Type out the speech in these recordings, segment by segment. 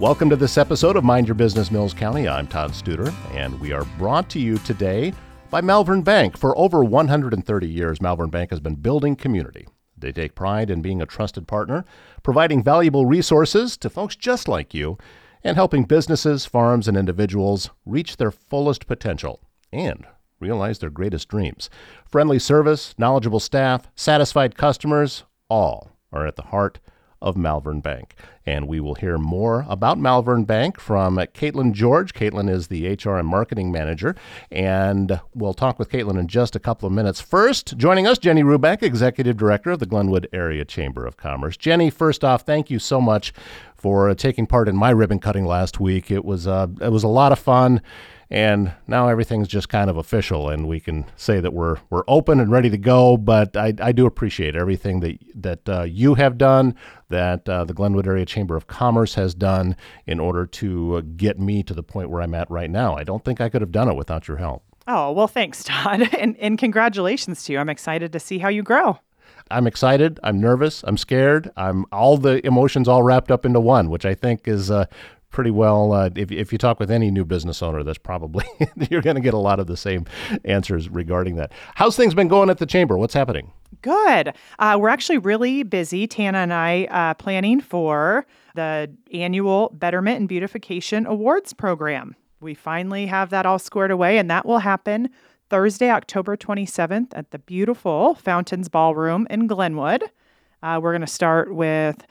Welcome to this episode of Mind Your Business Mills County. I'm Todd Studer, and we are brought to you today by Malvern Bank. For over 130 years, Malvern Bank has been building community. They take pride in being a trusted partner, providing valuable resources to folks just like you, and helping businesses, farms, and individuals reach their fullest potential and realize their greatest dreams. Friendly service, knowledgeable staff, satisfied customers, all are at the heart of Malvern Bank. And we will hear more about Malvern Bank from Katelin George. Katelin is the HR and marketing manager, and we'll talk with Katelin in just a couple of minutes. First, joining us, Jenny Rubeck, executive director of the Glenwood Area Chamber of Commerce. Jenny, first off, thank you so much for taking part in my ribbon cutting last week. It was uh, it was a lot of fun and now everything's just kind of official and we can say that we're we're open and ready to go but i, I do appreciate everything that that uh, you have done that uh, the glenwood area chamber of commerce has done in order to uh, get me to the point where i'm at right now i don't think i could have done it without your help oh well thanks todd and, and congratulations to you i'm excited to see how you grow I'm excited. I'm nervous. I'm scared. I'm all the emotions all wrapped up into one, which I think is uh, pretty well. Uh, if, if you talk with any new business owner, that's probably you're going to get a lot of the same answers regarding that. How's things been going at the chamber? What's happening? Good. Uh, we're actually really busy, Tana and I, uh, planning for the annual Betterment and Beautification Awards program. We finally have that all squared away, and that will happen Thursday, October 27th at the beautiful Fountains Ballroom in Glenwood. Uh, we're going to start with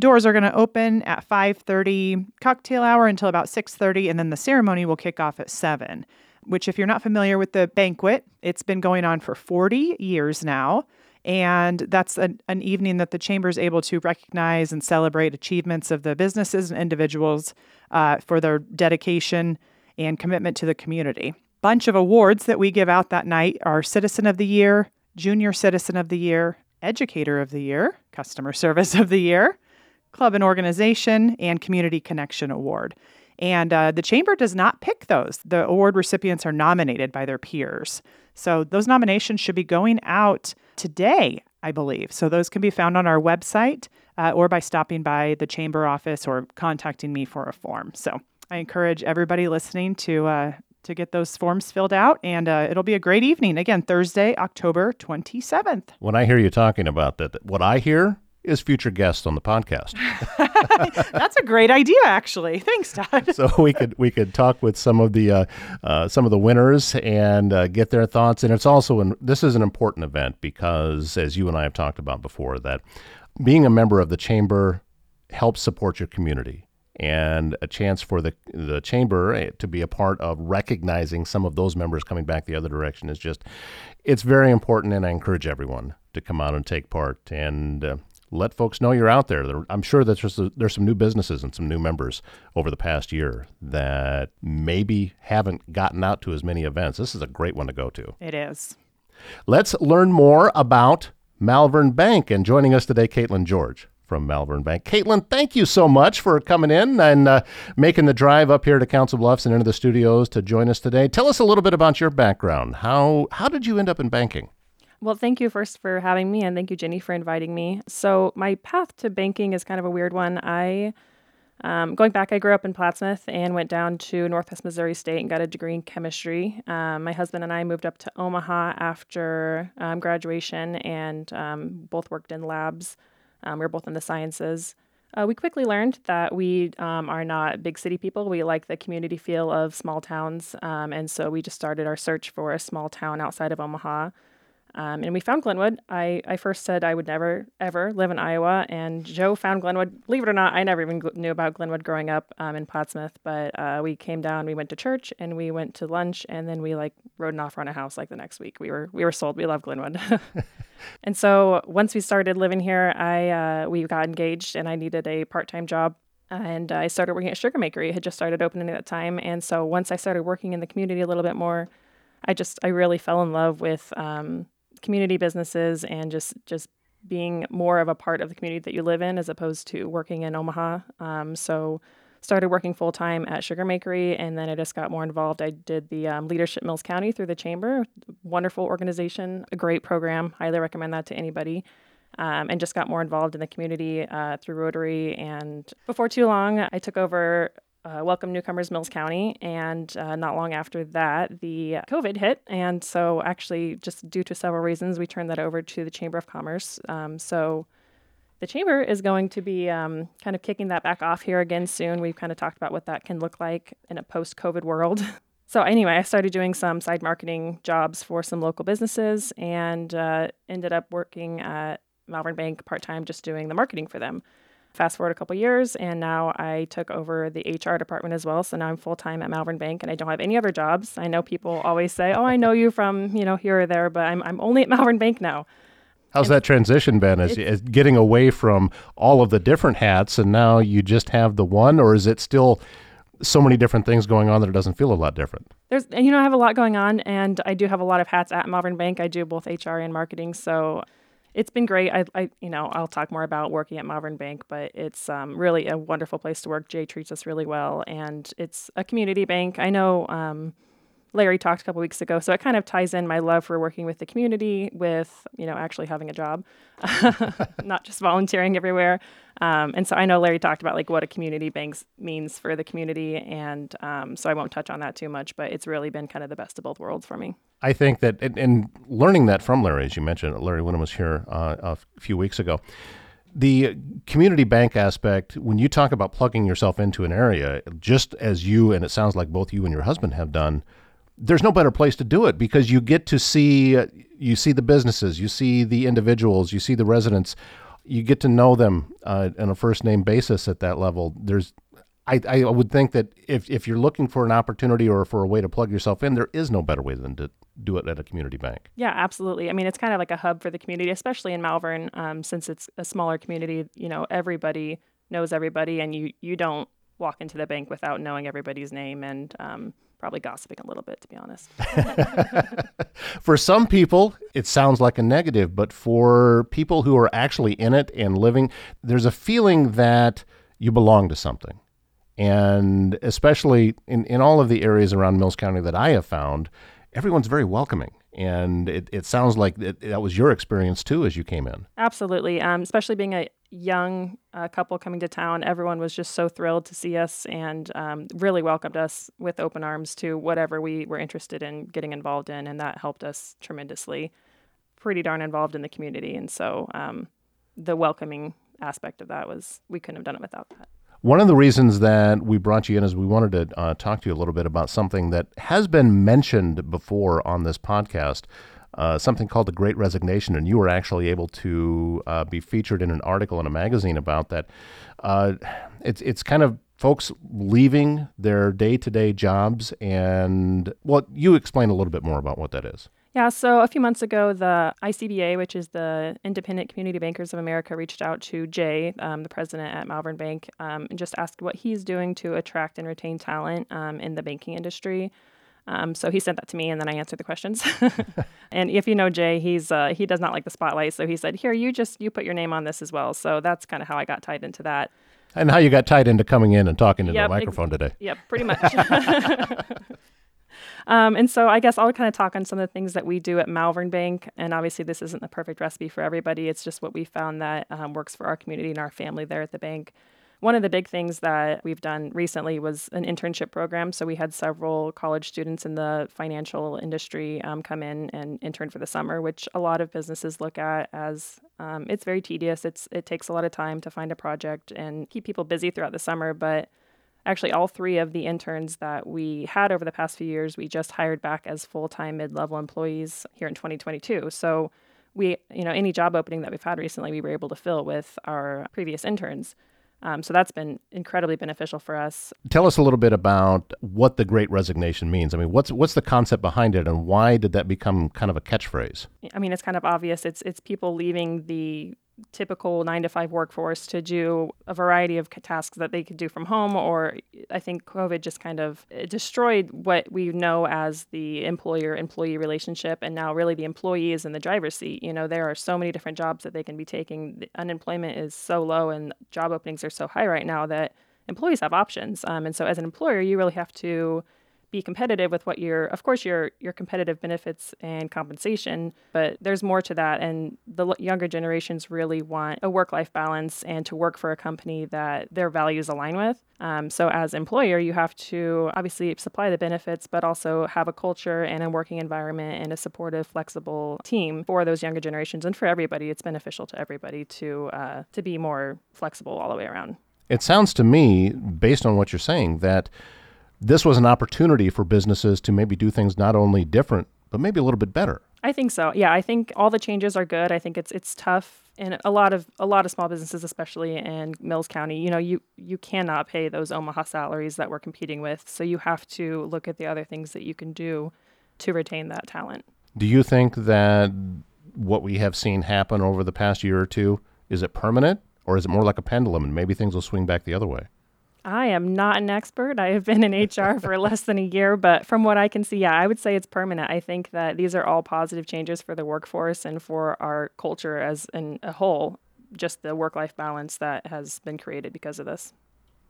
Doors are going to open at 5:30, cocktail hour until about 6:30 and then the ceremony will kick off at 7. Which if you're not familiar with the banquet, it's been going on for 40 years now. And that's an, an evening that the chamber is able to recognize and celebrate achievements of the businesses and individuals uh, for their dedication and commitment to the community. Bunch of awards that we give out that night are Citizen of the Year, Junior Citizen of the Year, Educator of the Year, Customer Service of the Year, Club and Organization, and Community Connection Award. And uh, the Chamber does not pick those. The award recipients are nominated by their peers. So those nominations should be going out today, I believe. So those can be found on our website uh, or by stopping by the Chamber office or contacting me for a form. So I encourage everybody listening to. Uh, to get those forms filled out, and uh, it'll be a great evening. Again, Thursday, October 27th. When I hear you talking about that, what I hear is future guests on the podcast. That's a great idea, actually. Thanks, Todd. so we could we could talk with some of the uh, uh, some of the winners and uh, get their thoughts. And it's also an, this is an important event because, as you and I have talked about before, that being a member of the chamber helps support your community and a chance for the the chamber eh, to be a part of recognizing some of those members coming back the other direction is just it's very important and I encourage everyone to come out and take part and uh, let folks know you're out there. I'm sure that there's, a, there's some new businesses and some new members over the past year that maybe haven't gotten out to as many events. This is a great one to go to. It is. Let's learn more about Malvern Bank. And joining us today, Katelin George from Malvern Bank. Katelin, thank you so much for coming in and uh, making the drive up here to Council Bluffs and into the studios to join us today. Tell us a little bit about your background. How how did you end up in banking? Well, thank you first for having me, and thank you, Jenny, for inviting me. So, my path to banking is kind of a weird one. I, um, going back, I grew up in Plattsmouth and went down to Northwest Missouri State and got a degree in chemistry. Um, my husband and I moved up to Omaha after um, graduation and um, both worked in labs. Um, we were both in the sciences. Uh, we quickly learned that we um, are not big city people. We like the community feel of small towns. and so we just started our search for a small town outside of Omaha. Um, and we found Glenwood. I, I first said I would never, ever live in Iowa. And Joe found Glenwood. Believe it or not, I never even knew about Glenwood growing up um, in Plattsmouth. But uh, we came down, we went to church, and we went to lunch. And then we like rode an offer on a house like the next week. We were we were sold. We love Glenwood. and so once we started living here, I uh, we got engaged, and I needed a part time job. And I started working at Sugar Makery. It had just started opening at that time. And so once I started working in the community a little bit more, I just I really fell in love with um, community businesses and just just being more of a part of the community that you live in as opposed to working in Omaha. Um, so started working full time at Sugar Makery, and then I just got more involved. I did the um, Leadership Mills County through the Chamber. Wonderful organization, a great program. Highly recommend that to anybody. Um, and just got more involved in the community uh, through Rotary. And before too long, I took over uh, Welcome Newcomers Mills County. And uh, not long after that, the COVID hit. And so, actually, just due to several reasons, we turned that over to the Chamber of Commerce. Um, so, the chamber is going to be um, kind of kicking that back off here again soon. We've kind of talked about what that can look like in a post COVID world. so, anyway, I started doing some side marketing jobs for some local businesses and uh, ended up working at Malvern Bank part time, just doing the marketing for them. Fast forward a couple years, and now I took over the HR department as well. So now I'm full time at Malvern Bank, and I don't have any other jobs. I know people always say, "Oh, I know you from you know here or there," but I'm I'm only at Malvern Bank now. How's that transition been Is, as getting away from all of the different hats and now you just have the one, or is it still so many different things going on that it doesn't feel a lot different? There's, you know, I have a lot going on, and I do have a lot of hats at Malvern Bank. I do both HR and marketing, so it's been great. I, I, you know, I'll talk more about working at Malvern Bank, but it's um, really a wonderful place to work. Jay treats us really well, and it's a community bank. I know. Um, Larry talked a couple weeks ago. So it kind of ties in my love for working with the community with, you know, actually having a job, not just volunteering everywhere. Um, and so I know Larry talked about like what a community bank means for the community. And um, so I won't touch on that too much, but it's really been kind of the best of both worlds for me. I think that, and, and learning that from Larry, as you mentioned, Larry Winham was here uh, a few weeks ago the community bank aspect, when you talk about plugging yourself into an area, just as you and it sounds like both you and your husband have done, there's no better place to do it because you get to see you see the businesses, you see the individuals, you see the residents, you get to know them uh, on a first name basis at that level. There's I, I would think that if, if you're looking for an opportunity or for a way to plug yourself in, there is no better way than to do it at a community bank. Yeah, absolutely. I mean, it's kind of like a hub for the community, especially in Malvern, um, since it's a smaller community. You know, everybody knows everybody, and you you don't walk into the bank without knowing everybody's name and um, probably gossiping a little bit, to be honest. for some people, it sounds like a negative, but for people who are actually in it and living, there's a feeling that you belong to something. And especially in, in all of the areas around Mills County that I have found, everyone's very welcoming. And it, it sounds like it, that was your experience too as you came in. Absolutely. Um, especially being a young uh, couple coming to town, everyone was just so thrilled to see us and um, really welcomed us with open arms to whatever we were interested in getting involved in. And that helped us tremendously. Pretty darn involved in the community. And so um, the welcoming aspect of that was, we couldn't have done it without that. One of the reasons that we brought you in is we wanted to uh, talk to you a little bit about something that has been mentioned before on this podcast, uh, something called the Great Resignation, and you were actually able to uh, be featured in an article in a magazine about that. Uh, it's it's kind of folks leaving their day to day jobs, and well, you explain a little bit more about what that is. Yeah, so a few months ago, the ICBA, which is the Independent Community Bankers of America, reached out to Jay, um, the president at Malvern Bank, um, and just asked what he's doing to attract and retain talent um, in the banking industry. Um, so he sent that to me, and then I answered the questions. and if you know Jay, he's uh, he does not like the spotlight, so he said, "Here, you just you put your name on this as well." So that's kind of how I got tied into that. And how you got tied into coming in and talking into yep, the microphone ex- today. Yep, pretty much. Um, and so I guess I'll kind of talk on some of the things that we do at Malvern Bank. And obviously, this isn't the perfect recipe for everybody. It's just what we found that um, works for our community and our family there at the bank. One of the big things that we've done recently was an internship program. So we had several college students in the financial industry um, come in and intern for the summer, which a lot of businesses look at as um, it's very tedious. It's it takes a lot of time to find a project and keep people busy throughout the summer, but actually all three of the interns that we had over the past few years we just hired back as full-time mid-level employees here in 2022 so we you know any job opening that we've had recently we were able to fill with our previous interns um, so that's been incredibly beneficial for us. Tell us a little bit about what the Great Resignation means. I mean, what's what's the concept behind it, and why did that become kind of a catchphrase? I mean, it's kind of obvious. It's it's people leaving the typical nine to five workforce to do a variety of tasks that they could do from home. Or I think COVID just kind of destroyed what we know as the employer employee relationship. And now, really, the employee is in the driver's seat. You know, there are so many different jobs that they can be taking. The unemployment is so low and job openings are so high right now that employees have options. Um, and so, as an employer, you really have to be competitive with what your of course your your competitive benefits and compensation but there's more to that. And the younger generations really want a work life balance and to work for a company that their values align with. Um, so as employer you have to obviously supply the benefits but also have a culture and a working environment and a supportive flexible team for those younger generations and for everybody. It's beneficial to everybody to uh, to be more flexible all the way around. It sounds to me based on what you're saying that this was an opportunity for businesses to maybe do things not only different, but maybe a little bit better. I think so. Yeah, I think all the changes are good. I think it's it's tough and a lot of a lot of small businesses especially in Mills County, you know, you you cannot pay those Omaha salaries that we're competing with. So you have to look at the other things that you can do to retain that talent. Do you think that what we have seen happen over the past year or two is it permanent or is it more like a pendulum and maybe things will swing back the other way? I am not an expert. I have been in HR for less than a year, but from what I can see, yeah, I would say it's permanent. I think that these are all positive changes for the workforce and for our culture as in a whole, just the work life balance that has been created because of this.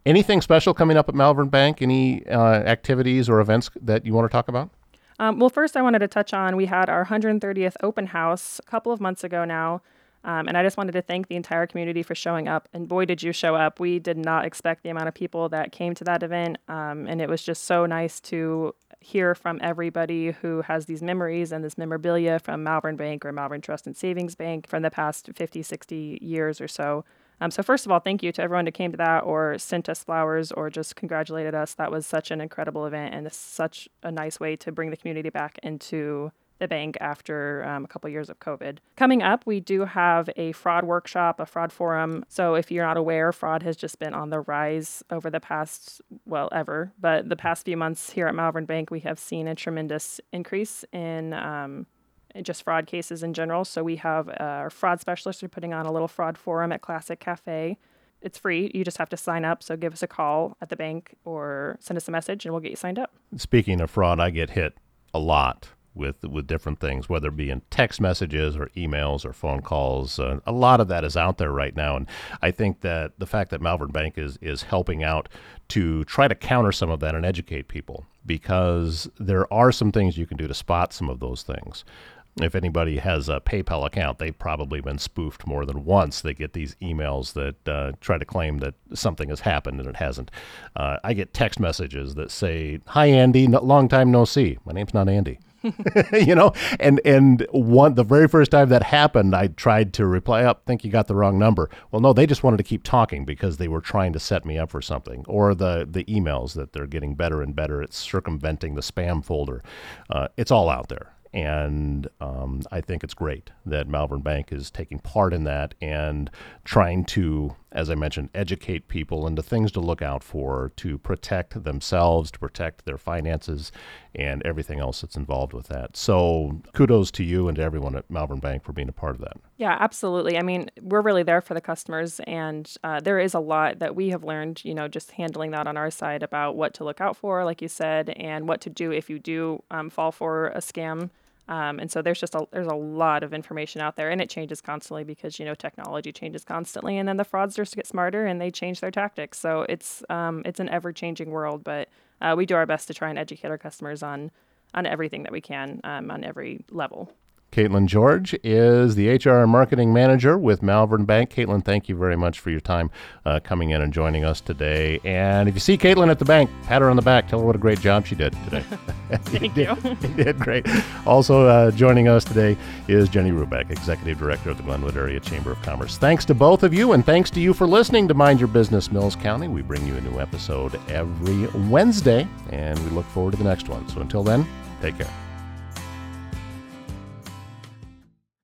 Anything special coming up at Malvern Bank? Any uh, activities or events that you want to talk about? Um, well, first, I wanted to touch on we had our 130th open house a couple of months ago now. Um, and I just wanted to thank the entire community for showing up. And boy, did you show up. We did not expect the amount of people that came to that event. Um, and it was just so nice to hear from everybody who has these memories and this memorabilia from Malvern Bank or Malvern Trust and Savings Bank from the past 50, 60 years or so. Um, so, first of all, thank you to everyone who came to that or sent us flowers or just congratulated us. That was such an incredible event and such a nice way to bring the community back into the bank after um, a couple years of COVID. Coming up, we do have a fraud workshop, a fraud forum. So if you're not aware, fraud has just been on the rise over the past, well, ever, but the past few months here at Malvern Bank, we have seen a tremendous increase in. Um, just fraud cases in general. So we have uh, our fraud specialists are putting on a little fraud forum at Classic Cafe. It's free. You just have to sign up. So give us a call at the bank or send us a message and we'll get you signed up. Speaking of fraud, I get hit a lot with with different things, whether it be in text messages or emails or phone calls. Uh, a lot of that is out there right now, and I think that the fact that Malvern Bank is is helping out to try to counter some of that and educate people because there are some things you can do to spot some of those things. If anybody has a PayPal account, they've probably been spoofed more than once. They get these emails that uh, try to claim that something has happened and it hasn't. Uh, I get text messages that say, "Hi Andy, long time no see. My name's not Andy." you know, and and one the very first time that happened, I tried to reply up, think you got the wrong number. Well, no, they just wanted to keep talking because they were trying to set me up for something. Or the the emails that they're getting better and better at circumventing the spam folder. Uh, it's all out there. And um, I think it's great that Malvern Bank is taking part in that and trying to, as I mentioned, educate people into things to look out for to protect themselves, to protect their finances, and everything else that's involved with that. So kudos to you and to everyone at Malvern Bank for being a part of that. Yeah, absolutely. I mean, we're really there for the customers, and uh, there is a lot that we have learned, you know, just handling that on our side about what to look out for, like you said, and what to do if you do um, fall for a scam. Um, and so there's just a there's a lot of information out there, and it changes constantly because you know technology changes constantly, and then the fraudsters get smarter and they change their tactics. So it's um, it's an ever changing world, but uh, we do our best to try and educate our customers on on everything that we can um, on every level. Katelin George is the HR and marketing manager with Malvern Bank. Katelin, thank you very much for your time uh, coming in and joining us today. And if you see Katelin at the bank, pat her on the back. Tell her what a great job she did today. thank you. you did great. Also uh, joining us today is Jenny Rubeck, Executive Director of the Glenwood Area Chamber of Commerce. Thanks to both of you, and thanks to you for listening to Mind Your Business Mills County. We bring you a new episode every Wednesday, and we look forward to the next one. So until then, take care.